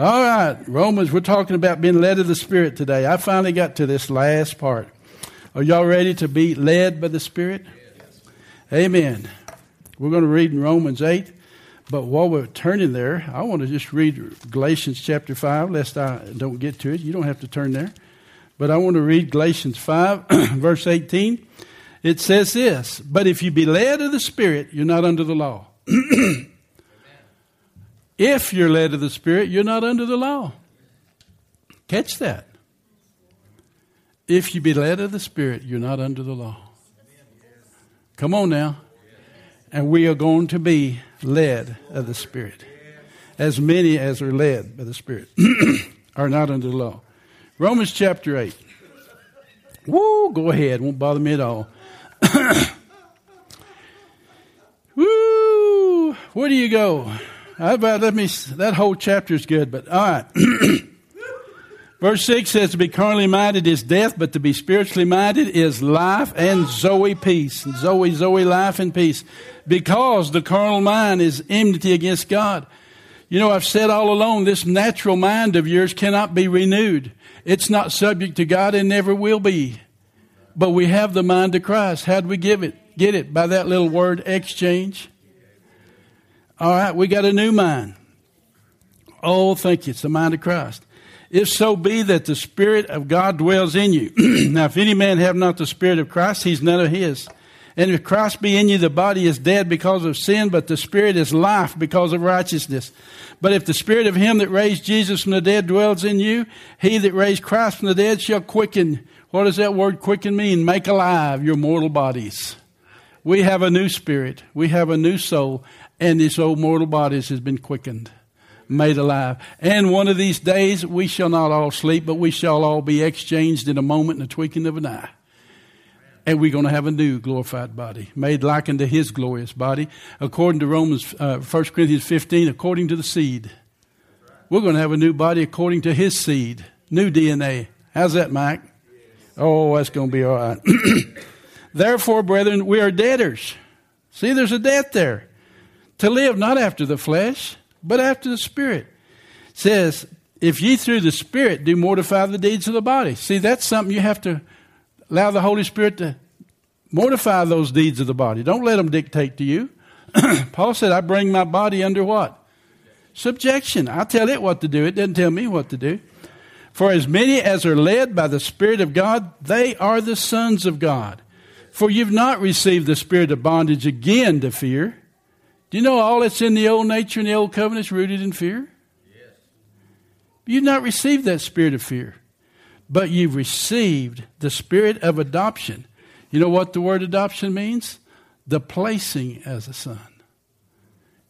All right, Romans, we're talking about being led of the Spirit today. I finally got to this last part. Are y'all ready to be led by the Spirit? Yes. Amen. We're going to read in Romans 8, but while we're turning there, I want to just read Galatians chapter 5, lest I don't get to it. You don't have to turn there. But I want to read Galatians 5, verse 18. It says this But if you be led of the Spirit, you're not under the law. If you're led of the Spirit, you're not under the law. Catch that. If you be led of the Spirit, you're not under the law. Come on now. And we are going to be led of the Spirit. As many as are led by the Spirit are not under the law. Romans chapter 8. Woo, go ahead. Won't bother me at all. Woo, where do you go? Let me, that whole chapter is good, but all right. Verse 6 says, To be carnally minded is death, but to be spiritually minded is life and Zoe peace. Zoe, Zoe, life and peace. Because the carnal mind is enmity against God. You know, I've said all along, this natural mind of yours cannot be renewed. It's not subject to God and never will be. But we have the mind of Christ. How do we give it? Get it by that little word exchange. All right, we got a new mind. Oh, thank you. It's the mind of Christ. If so be that the Spirit of God dwells in you. now, if any man have not the Spirit of Christ, he's none of his. And if Christ be in you, the body is dead because of sin, but the Spirit is life because of righteousness. But if the Spirit of him that raised Jesus from the dead dwells in you, he that raised Christ from the dead shall quicken. What does that word quicken mean? Make alive your mortal bodies. We have a new spirit. We have a new soul and this old mortal bodies has been quickened, made alive. And one of these days we shall not all sleep, but we shall all be exchanged in a moment, in a twinkling of an eye. And we're going to have a new glorified body, made like unto his glorious body, according to Romans, uh, 1 Corinthians 15, according to the seed. We're going to have a new body according to his seed, new DNA. How's that, Mike? Oh, that's going to be all right. Therefore, brethren, we are debtors. See, there's a debt there to live not after the flesh, but after the Spirit. It says, if ye through the Spirit do mortify the deeds of the body. See, that's something you have to allow the Holy Spirit to mortify those deeds of the body. Don't let them dictate to you. Paul said, I bring my body under what? Subjection. I tell it what to do. It doesn't tell me what to do. For as many as are led by the Spirit of God, they are the sons of God. For you've not received the spirit of bondage again to fear do you know all that's in the old nature and the old covenant is rooted in fear? Yes. You've not received that spirit of fear, but you've received the spirit of adoption. You know what the word adoption means? The placing as a son.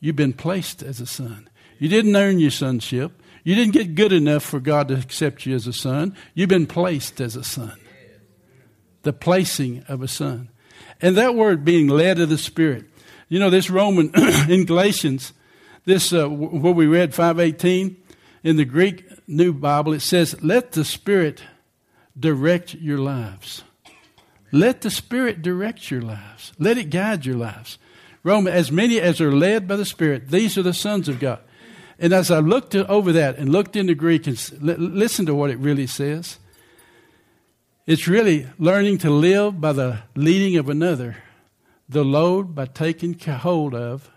You've been placed as a son. You didn't earn your sonship. You didn't get good enough for God to accept you as a son. You've been placed as a son. The placing of a son. And that word being led of the Spirit. You know, this Roman in Galatians, this, uh, what we read, 518, in the Greek New Bible, it says, let the Spirit direct your lives. Let the Spirit direct your lives. Let it guide your lives. Roman, as many as are led by the Spirit, these are the sons of God. And as I looked over that and looked into Greek and listened to what it really says, it's really learning to live by the leading of another the load by taking hold of,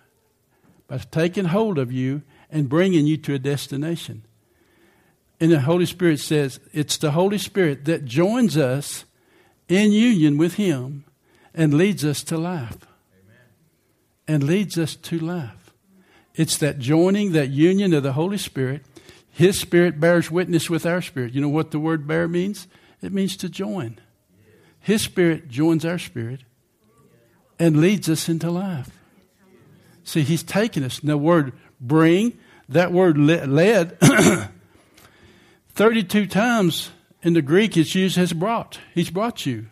by taking hold of you and bringing you to a destination. And the Holy Spirit says it's the Holy Spirit that joins us in union with Him and leads us to life. Amen. And leads us to life. It's that joining, that union of the Holy Spirit. His Spirit bears witness with our spirit. You know what the word bear means? It means to join. His Spirit joins our spirit and leads us into life. See, he's taken us. the word bring, that word led, 32 times in the Greek it's used as brought. He's brought you.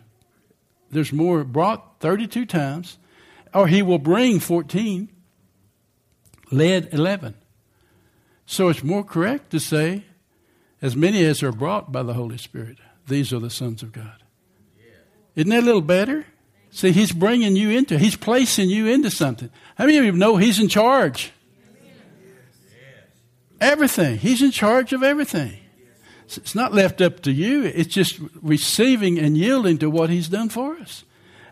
There's more brought 32 times, or he will bring 14, led 11. So it's more correct to say, as many as are brought by the Holy Spirit, these are the sons of God. Isn't that a little better? See, He's bringing you into, He's placing you into something. How many of you know He's in charge? Everything. He's in charge of everything. It's not left up to you. It's just receiving and yielding to what He's done for us.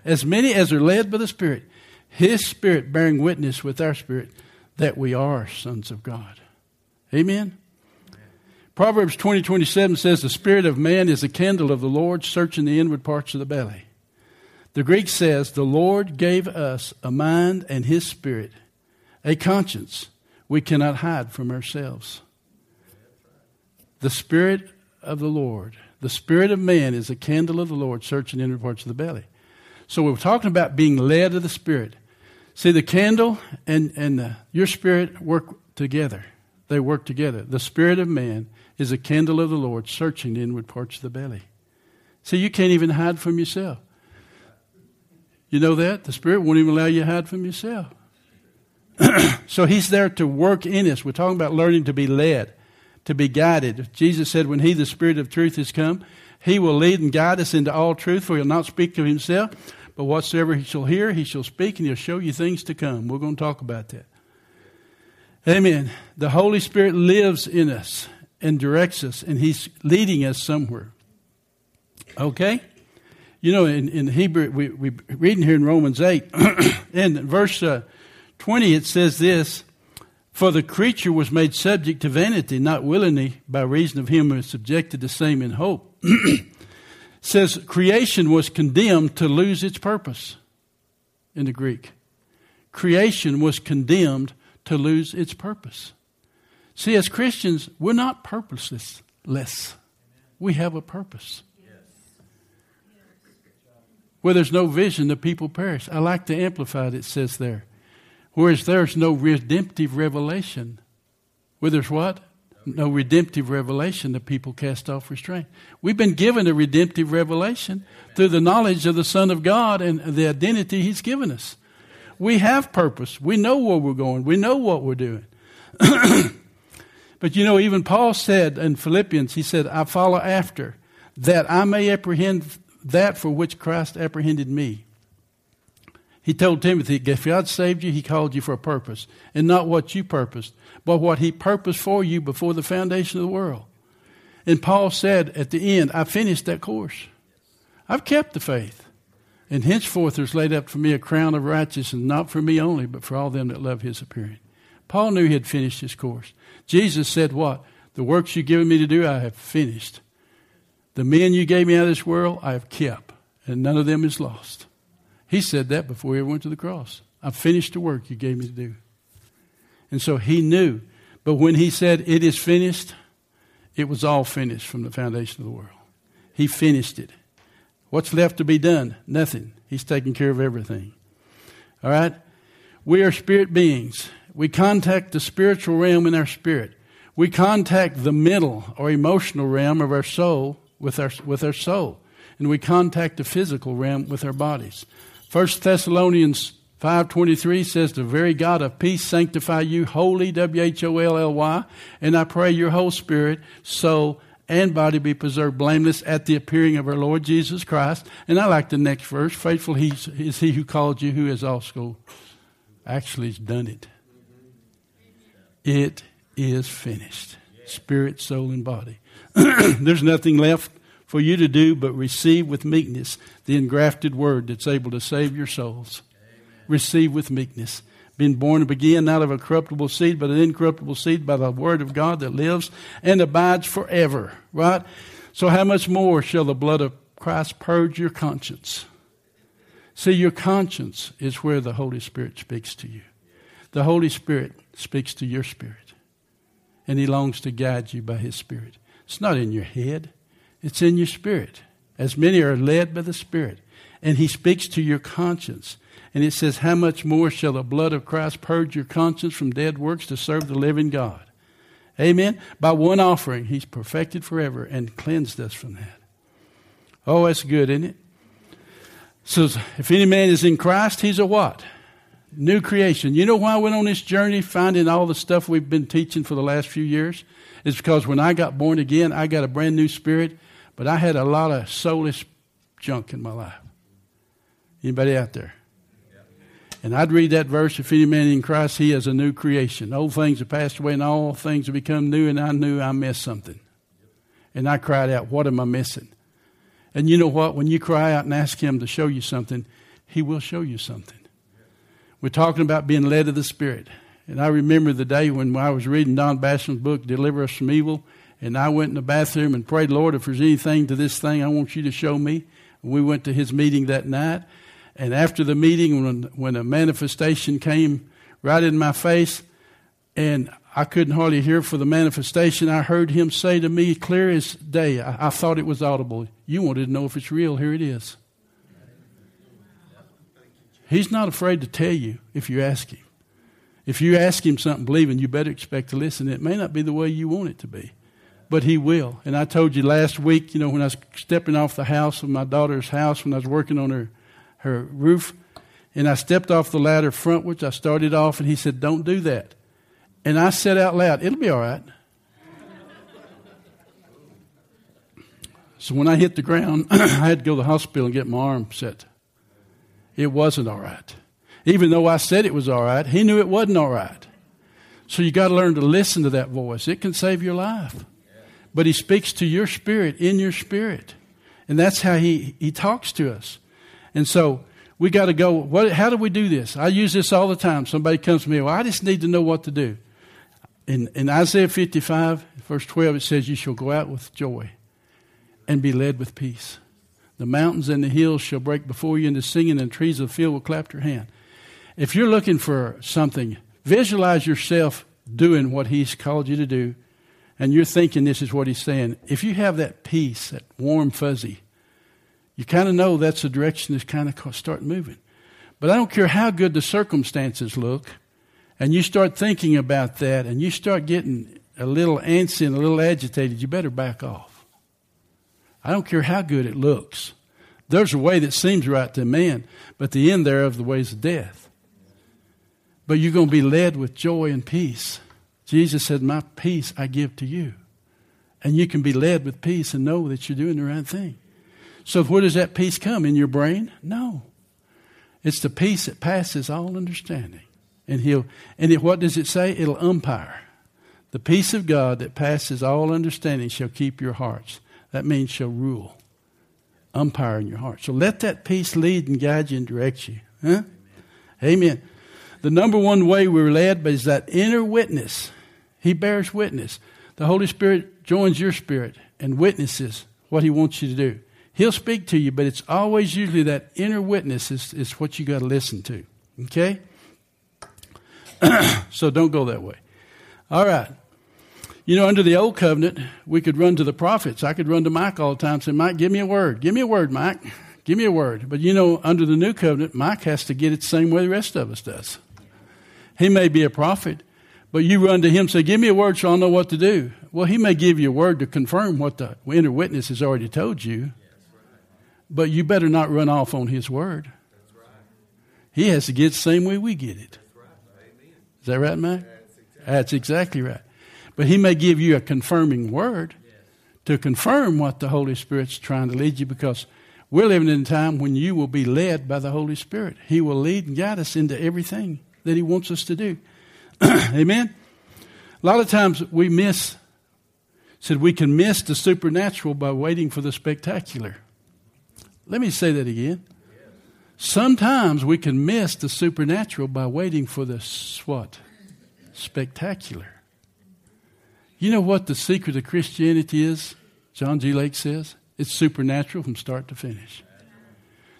As many as are led by the Spirit, His Spirit bearing witness with our spirit that we are sons of God. Amen. Proverbs 20, 27 says, The spirit of man is a candle of the Lord, searching the inward parts of the belly. The Greek says, The Lord gave us a mind and his spirit, a conscience we cannot hide from ourselves. The spirit of the Lord, the spirit of man is a candle of the Lord, searching inward parts of the belly. So we're talking about being led of the Spirit. See, the candle and, and the, your spirit work together. They work together. The spirit of man is a candle of the Lord, searching the inward parts of the belly. See, you can't even hide from yourself. You know that? The Spirit won't even allow you to hide from yourself. so He's there to work in us. We're talking about learning to be led, to be guided. Jesus said, When He, the Spirit of truth, has come, He will lead and guide us into all truth, for He'll not speak of Himself, but whatsoever He shall hear, He shall speak, and He'll show you things to come. We're going to talk about that. Amen. The Holy Spirit lives in us and directs us, and He's leading us somewhere. Okay? You know, in, in Hebrew, we, we reading here in Romans 8, in verse uh, 20, it says this For the creature was made subject to vanity, not willingly, by reason of him who is subjected the same in hope. says creation was condemned to lose its purpose in the Greek. Creation was condemned to lose its purpose. See, as Christians, we're not purposeless. We have a purpose. Where there's no vision, the people perish. I like the Amplified, it says there. Whereas there's no redemptive revelation. Where there's what? No redemptive revelation, the people cast off restraint. We've been given a redemptive revelation through the knowledge of the Son of God and the identity He's given us. We have purpose. We know where we're going. We know what we're doing. but you know, even Paul said in Philippians, he said, I follow after that I may apprehend that for which Christ apprehended me. He told Timothy, if God saved you, he called you for a purpose, and not what you purposed, but what he purposed for you before the foundation of the world. And Paul said at the end, I finished that course. I've kept the faith. And henceforth there's laid up for me a crown of righteousness, not for me only, but for all them that love his appearing. Paul knew he had finished his course. Jesus said, What? The works you've given me to do, I have finished. The men you gave me out of this world, I have kept, and none of them is lost. He said that before he went to the cross. I finished the work you gave me to do. And so he knew. But when he said, It is finished, it was all finished from the foundation of the world. He finished it. What's left to be done? Nothing. He's taking care of everything. All right? We are spirit beings. We contact the spiritual realm in our spirit. We contact the mental or emotional realm of our soul with our, with our soul. And we contact the physical realm with our bodies. 1 Thessalonians 5.23 says, The very God of peace sanctify you wholly, W-H-O-L-L-Y, and I pray your whole spirit, soul, and body be preserved blameless at the appearing of our Lord Jesus Christ. And I like the next verse, faithful is he who called you, who has also actually has done it. It is finished. Spirit, soul, and body. There's nothing left for you to do but receive with meekness the engrafted word that's able to save your souls. Amen. Receive with meekness. Been born again, not of a corruptible seed, but an incorruptible seed by the word of God that lives and abides forever. Right? So, how much more shall the blood of Christ purge your conscience? See, your conscience is where the Holy Spirit speaks to you. The Holy Spirit speaks to your spirit, and He longs to guide you by His Spirit. It's not in your head, it's in your spirit. As many are led by the Spirit. And He speaks to your conscience. And it says, How much more shall the blood of Christ purge your conscience from dead works to serve the living God? Amen. By one offering, He's perfected forever and cleansed us from that. Oh, that's good, isn't it? So, if any man is in Christ, he's a what? New creation. You know why I went on this journey finding all the stuff we've been teaching for the last few years? It's because when I got born again, I got a brand new spirit, but I had a lot of soulless junk in my life. Anybody out there? And I'd read that verse, if any man in Christ, he is a new creation. Old things have passed away and all things have become new, and I knew I missed something. And I cried out, What am I missing? And you know what? When you cry out and ask him to show you something, he will show you something. We're talking about being led of the Spirit. And I remember the day when I was reading Don Basham's book, Deliver Us from Evil, and I went in the bathroom and prayed, Lord, if there's anything to this thing, I want you to show me. We went to his meeting that night. And after the meeting, when, when a manifestation came right in my face, and I couldn't hardly hear for the manifestation, I heard him say to me, clear as day, I, I thought it was audible. You wanted to know if it's real. Here it is. He's not afraid to tell you if you ask him. If you ask him something believing, you better expect to listen. It may not be the way you want it to be but he will. And I told you last week, you know, when I was stepping off the house of my daughter's house, when I was working on her, her roof, and I stepped off the ladder frontwards, I started off, and he said, Don't do that. And I said out loud, It'll be all right. so when I hit the ground, I had to go to the hospital and get my arm set. It wasn't all right. Even though I said it was all right, he knew it wasn't all right. So you got to learn to listen to that voice. It can save your life but he speaks to your spirit in your spirit. And that's how he, he talks to us. And so we got to go, what, how do we do this? I use this all the time. Somebody comes to me, well, I just need to know what to do. In, in Isaiah 55, verse 12, it says, You shall go out with joy and be led with peace. The mountains and the hills shall break before you, into singing and trees of the field will clap your hand. If you're looking for something, visualize yourself doing what he's called you to do and you're thinking this is what he's saying, if you have that peace, that warm fuzzy, you kind of know that's the direction that's kind of start moving. But I don't care how good the circumstances look, and you start thinking about that, and you start getting a little antsy and a little agitated, you better back off. I don't care how good it looks. There's a way that seems right to man, but the end thereof the ways of death. But you're going to be led with joy and peace. Jesus said, My peace I give to you. And you can be led with peace and know that you're doing the right thing. So, where does that peace come? In your brain? No. It's the peace that passes all understanding. And he'll and it, what does it say? It'll umpire. The peace of God that passes all understanding shall keep your hearts. That means shall rule. Umpire in your heart. So let that peace lead and guide you and direct you. Huh? Amen. Amen. The number one way we're led is that inner witness he bears witness. The Holy Spirit joins your spirit and witnesses what He wants you to do. He'll speak to you, but it's always usually that inner witness is, is what you got to listen to. Okay? so don't go that way. All right. You know, under the old covenant, we could run to the prophets. I could run to Mike all the time and say, Mike, give me a word. Give me a word, Mike. Give me a word. But you know, under the new covenant, Mike has to get it the same way the rest of us does. He may be a prophet, but you run to him say, Give me a word so I'll know what to do. Well, he may give you a word to confirm what the inner witness has already told you. But you better not run off on his word. He has to get the same way we get it. Is that right, Mike? That's exactly right. But he may give you a confirming word to confirm what the Holy Spirit's trying to lead you because we're living in a time when you will be led by the Holy Spirit. He will lead and guide us into everything that he wants us to do. Amen? A lot of times we miss, said we can miss the supernatural by waiting for the spectacular. Let me say that again. Sometimes we can miss the supernatural by waiting for the what? Spectacular. You know what the secret of Christianity is? John G. Lake says it's supernatural from start to finish.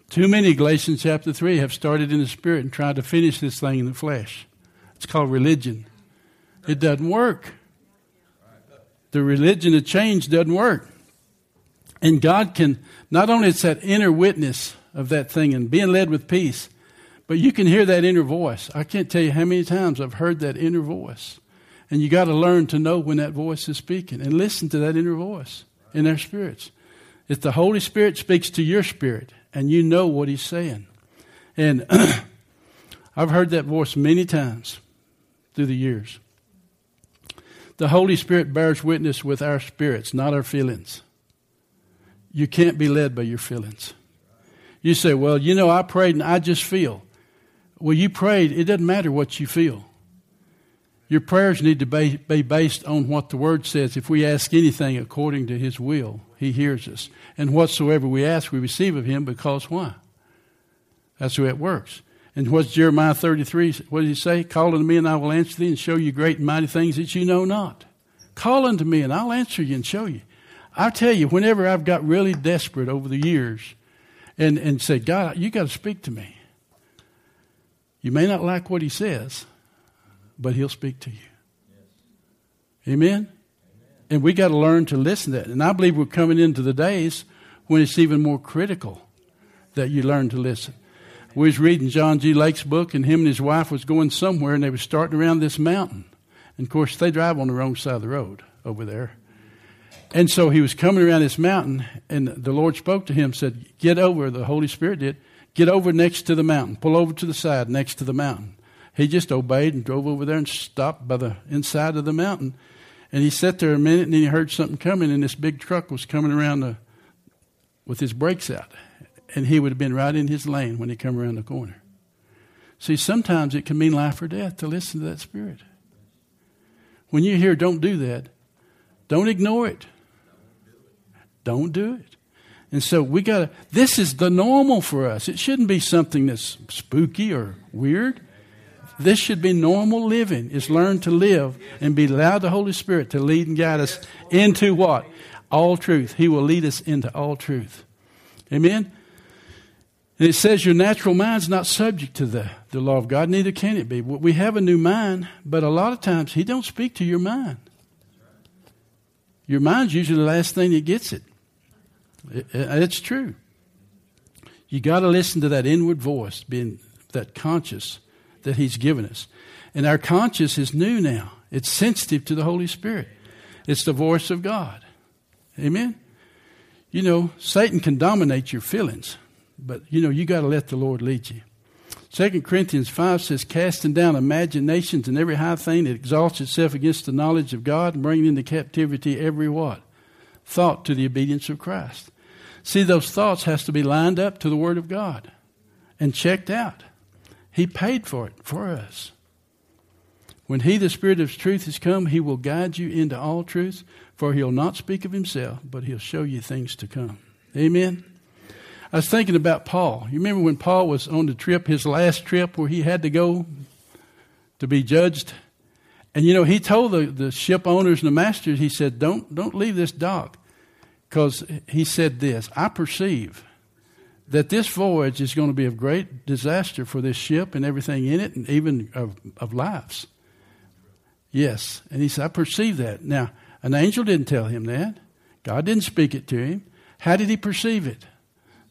Too many, Galatians chapter 3, have started in the spirit and tried to finish this thing in the flesh. It's called religion. It doesn't work. The religion of change doesn't work. And God can, not only it's that inner witness of that thing and being led with peace, but you can hear that inner voice. I can't tell you how many times I've heard that inner voice. And you got to learn to know when that voice is speaking and listen to that inner voice in their spirits. If the Holy Spirit speaks to your spirit and you know what He's saying. And I've heard that voice many times through the years. The Holy Spirit bears witness with our spirits, not our feelings. You can't be led by your feelings. You say, Well, you know, I prayed and I just feel. Well, you prayed. It doesn't matter what you feel. Your prayers need to be, based on what the Word says. If we ask anything according to His will, He hears us. And whatsoever we ask, we receive of Him because why? That's the way it works. And what's Jeremiah 33? What did he say? Call unto me and I will answer thee and show you great and mighty things that you know not. Call unto me and I'll answer you and show you. I tell you, whenever I've got really desperate over the years and, and said, God, you got to speak to me. You may not like what he says, but he'll speak to you. Yes. Amen? Amen? And we got to learn to listen to that. And I believe we're coming into the days when it's even more critical that you learn to listen. We was reading John G. Lake's book, and him and his wife was going somewhere, and they were starting around this mountain. And of course, they drive on the wrong side of the road over there. And so he was coming around this mountain, and the Lord spoke to him, said, Get over, the Holy Spirit did, get over next to the mountain, pull over to the side next to the mountain. He just obeyed and drove over there and stopped by the inside of the mountain. And he sat there a minute, and then he heard something coming, and this big truck was coming around the, with his brakes out. And he would have been right in his lane when he come around the corner. See, sometimes it can mean life or death to listen to that spirit. When you hear don't do that, don't ignore it. Don't do it. And so we got to, this is the normal for us. It shouldn't be something that's spooky or weird. This should be normal living, is learn to live and be allowed the Holy Spirit to lead and guide us into what? All truth. He will lead us into all truth. Amen? And it says your natural mind's not subject to the, the law of God, neither can it be. We have a new mind, but a lot of times He don't speak to your mind. Your mind's usually the last thing that gets it. It's true. You got to listen to that inward voice, being that conscious that He's given us. And our conscious is new now. It's sensitive to the Holy Spirit. It's the voice of God. Amen. You know, Satan can dominate your feelings, but you know, you got to let the Lord lead you. 2 Corinthians 5 says, casting down imaginations and every high thing that exalts itself against the knowledge of God and bringing into captivity every what? Thought to the obedience of Christ. See, those thoughts has to be lined up to the Word of God and checked out. He paid for it for us. When He, the Spirit of truth, has come, He will guide you into all truth, for He'll not speak of Himself, but He'll show you things to come. Amen. I was thinking about Paul. You remember when Paul was on the trip, his last trip where he had to go to be judged? And you know, he told the, the ship owners and the masters, he said, Don't don't leave this dock. Because he said this, I perceive that this voyage is going to be of great disaster for this ship and everything in it, and even of, of lives. Yes. And he said, I perceive that. Now, an angel didn't tell him that. God didn't speak it to him. How did he perceive it?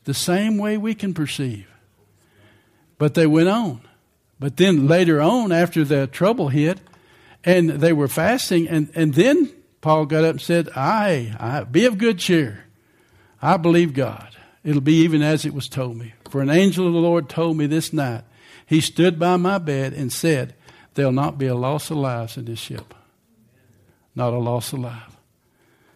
The same way we can perceive. But they went on. But then later on, after the trouble hit, and they were fasting, and, and then Paul got up and said, I, I be of good cheer. I believe God. It'll be even as it was told me. For an angel of the Lord told me this night. He stood by my bed and said, There'll not be a loss of lives in this ship. Not a loss of life.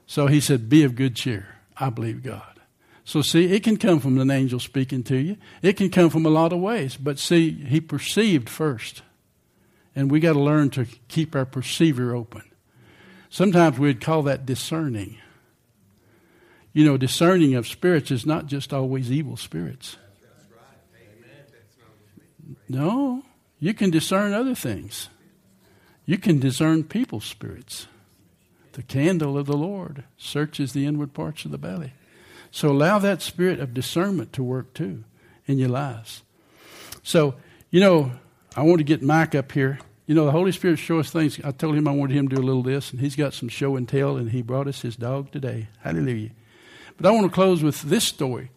So he said, Be of good cheer. I believe God. So see, it can come from an angel speaking to you. It can come from a lot of ways. But see, he perceived first. And we got to learn to keep our perceiver open. Sometimes we'd call that discerning. You know, discerning of spirits is not just always evil spirits. No, you can discern other things. You can discern people's spirits. The candle of the Lord searches the inward parts of the belly. So allow that spirit of discernment to work too in your lives. So, you know, I want to get Mike up here. You know, the Holy Spirit shows us things. I told him I wanted him to do a little this, and he's got some show and tell, and he brought us his dog today. Hallelujah. But I want to close with this story.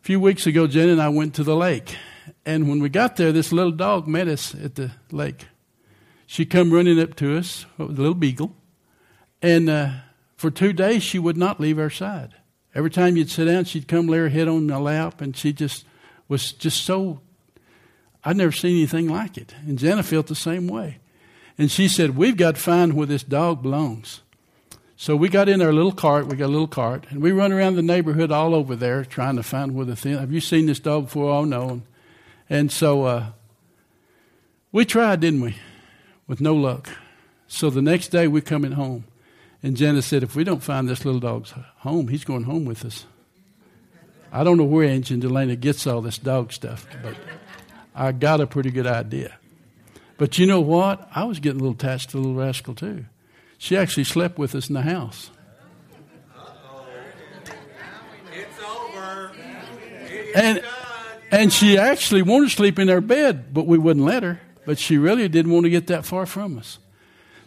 A few weeks ago, Jen and I went to the lake, and when we got there, this little dog met us at the lake. She come running up to us a little beagle, and uh, for two days she would not leave our side. Every time you'd sit down, she'd come lay her head on my lap, and she just was just so I'd never seen anything like it. And Jenna felt the same way. And she said, We've got to find where this dog belongs. So we got in our little cart. We got a little cart. And we run around the neighborhood all over there trying to find where the thing. Have you seen this dog before? Oh, no. And so uh, We tried, didn't we? With no luck. So the next day we're coming home. And Janice said, if we don't find this little dog's home, he's going home with us. I don't know where Angie and Delana gets all this dog stuff, but I got a pretty good idea. But you know what? I was getting a little attached to the little rascal too. She actually slept with us in the house. It's over. And and she actually wanted to sleep in our bed, but we wouldn't let her. But she really didn't want to get that far from us.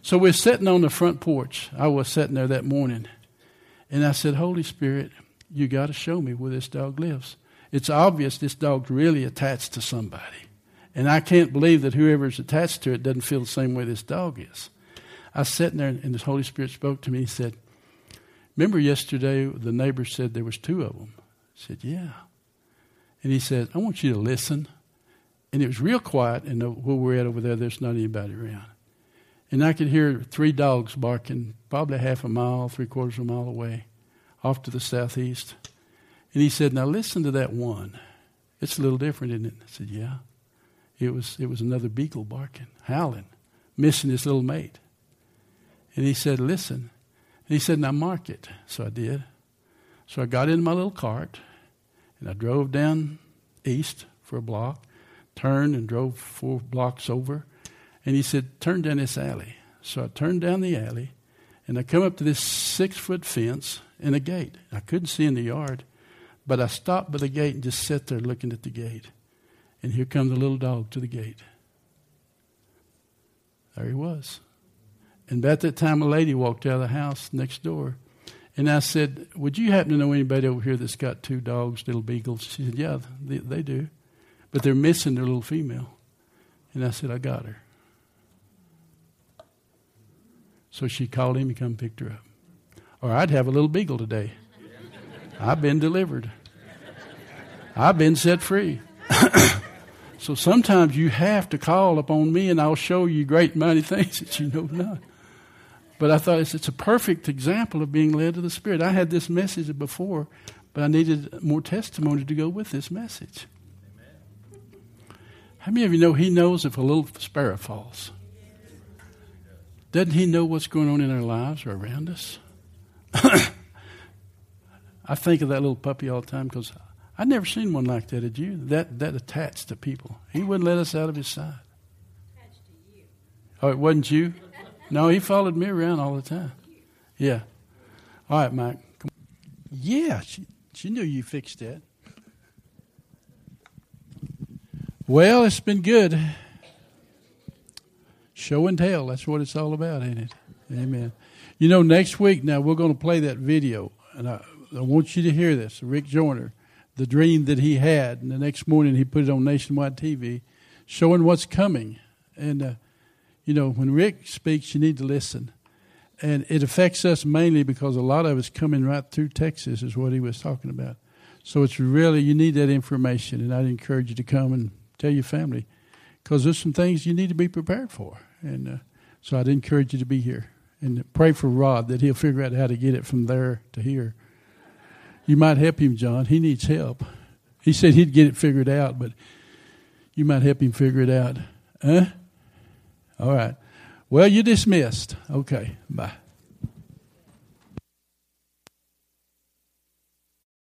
So we're sitting on the front porch. I was sitting there that morning. And I said, Holy Spirit, you got to show me where this dog lives. It's obvious this dog's really attached to somebody. And I can't believe that whoever's attached to it doesn't feel the same way this dog is. I was sitting there, and the Holy Spirit spoke to me. He said, Remember yesterday the neighbor said there was two of them? I said, Yeah. And he said, I want you to listen. And it was real quiet, and uh, where we're at over there, there's not anybody around. And I could hear three dogs barking, probably half a mile, three quarters of a mile away, off to the southeast. And he said, Now listen to that one. It's a little different, isn't it? I said, Yeah. It was, it was another beagle barking, howling, missing his little mate. And he said, Listen. And he said, Now mark it. So I did. So I got in my little cart and I drove down east for a block, turned and drove four blocks over. And he said, Turn down this alley. So I turned down the alley and I come up to this six foot fence and a gate. I couldn't see in the yard, but I stopped by the gate and just sat there looking at the gate. And here comes the little dog to the gate. There he was. And about that time, a lady walked out of the house next door. And I said, Would you happen to know anybody over here that's got two dogs, little beagles? She said, Yeah, they, they do. But they're missing their little female. And I said, I got her. So she called him to come pick her up. Or I'd have a little beagle today. I've been delivered. I've been set free. so sometimes you have to call upon me and I'll show you great mighty things that you know not. But I thought it's, it's a perfect example of being led to the Spirit. I had this message before, but I needed more testimony to go with this message. How many of you know He knows if a little sparrow falls? Doesn't He know what's going on in our lives or around us? I think of that little puppy all the time because I'd never seen one like that, had you? That, that attached to people. He wouldn't let us out of His sight. Oh, it wasn't you? No, he followed me around all the time. Yeah. All right, Mike. Yeah, she, she knew you fixed that. Well, it's been good. Show and tell. That's what it's all about, ain't it? Amen. You know, next week now we're going to play that video, and I, I want you to hear this. Rick Joyner, the dream that he had, and the next morning he put it on nationwide TV, showing what's coming. And uh, you know, when Rick speaks, you need to listen. And it affects us mainly because a lot of it's coming right through Texas, is what he was talking about. So it's really, you need that information, and I'd encourage you to come and tell your family because there's some things you need to be prepared for. And uh, so I'd encourage you to be here and pray for Rod that he'll figure out how to get it from there to here. You might help him, John. He needs help. He said he'd get it figured out, but you might help him figure it out. Huh? All right. Well, you're dismissed. Okay. Bye.